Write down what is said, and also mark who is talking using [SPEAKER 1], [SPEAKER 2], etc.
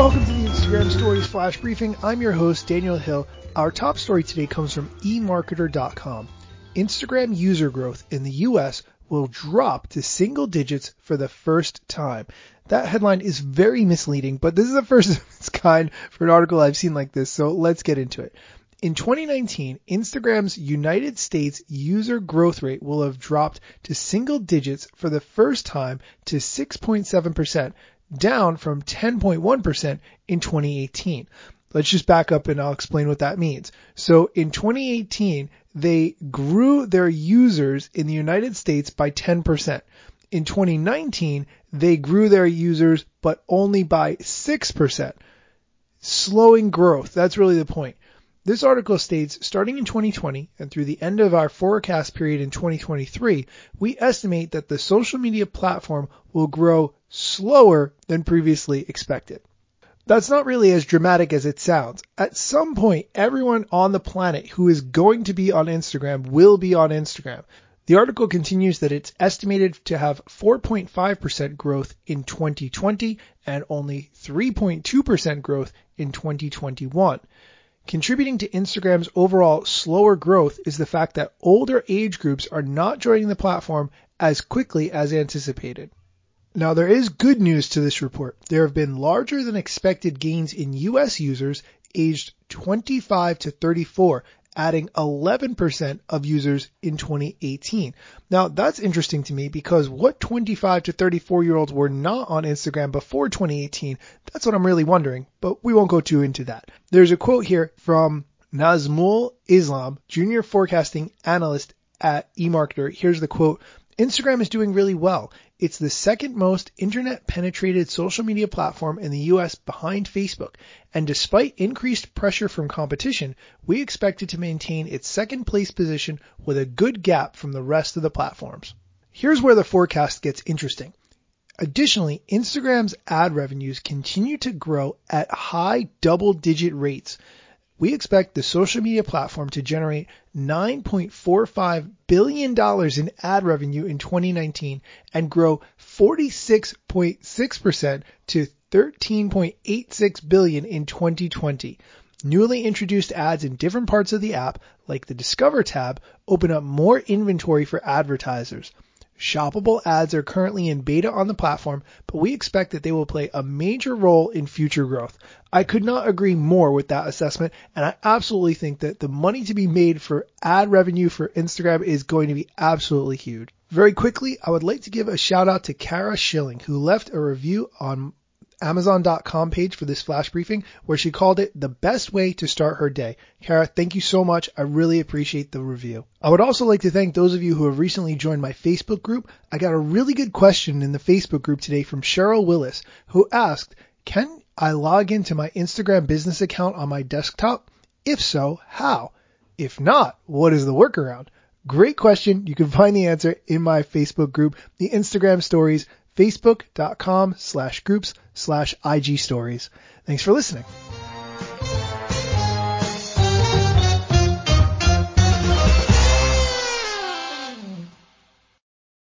[SPEAKER 1] welcome to the Instagram Stories Flash Briefing. I'm your host, Daniel Hill. Our top story today comes from eMarketer.com. Instagram user growth in the US will drop to single digits for the first time. That headline is very misleading, but this is the first of its kind for an article I've seen like this, so let's get into it. In 2019, Instagram's United States user growth rate will have dropped to single digits for the first time to 6.7%, down from 10.1% in 2018. Let's just back up and I'll explain what that means. So in 2018, they grew their users in the United States by 10%. In 2019, they grew their users, but only by 6%. Slowing growth. That's really the point. This article states starting in 2020 and through the end of our forecast period in 2023, we estimate that the social media platform will grow slower than previously expected. That's not really as dramatic as it sounds. At some point, everyone on the planet who is going to be on Instagram will be on Instagram. The article continues that it's estimated to have 4.5% growth in 2020 and only 3.2% growth in 2021. Contributing to Instagram's overall slower growth is the fact that older age groups are not joining the platform as quickly as anticipated. Now there is good news to this report. There have been larger than expected gains in US users aged 25 to 34 adding 11% of users in 2018. Now that's interesting to me because what 25 to 34 year olds were not on Instagram before 2018, that's what I'm really wondering, but we won't go too into that. There's a quote here from Nazmul Islam, junior forecasting analyst at eMarketer. Here's the quote. Instagram is doing really well. It's the second most internet penetrated social media platform in the US behind Facebook. And despite increased pressure from competition, we expect it to maintain its second place position with a good gap from the rest of the platforms. Here's where the forecast gets interesting. Additionally, Instagram's ad revenues continue to grow at high double digit rates we expect the social media platform to generate $9.45 billion in ad revenue in 2019 and grow 46.6% to 13.86 billion in 2020. Newly introduced ads in different parts of the app, like the Discover tab, open up more inventory for advertisers. Shoppable ads are currently in beta on the platform, but we expect that they will play a major role in future growth. I could not agree more with that assessment, and I absolutely think that the money to be made for ad revenue for Instagram is going to be absolutely huge. Very quickly, I would like to give a shout out to Kara Schilling, who left a review on Amazon.com page for this flash briefing where she called it the best way to start her day. Kara, thank you so much. I really appreciate the review. I would also like to thank those of you who have recently joined my Facebook group. I got a really good question in the Facebook group today from Cheryl Willis who asked, can I log into my Instagram business account on my desktop? If so, how? If not, what is the workaround? Great question. You can find the answer in my Facebook group, the Instagram stories facebook.com slash groups slash IG stories. Thanks for listening.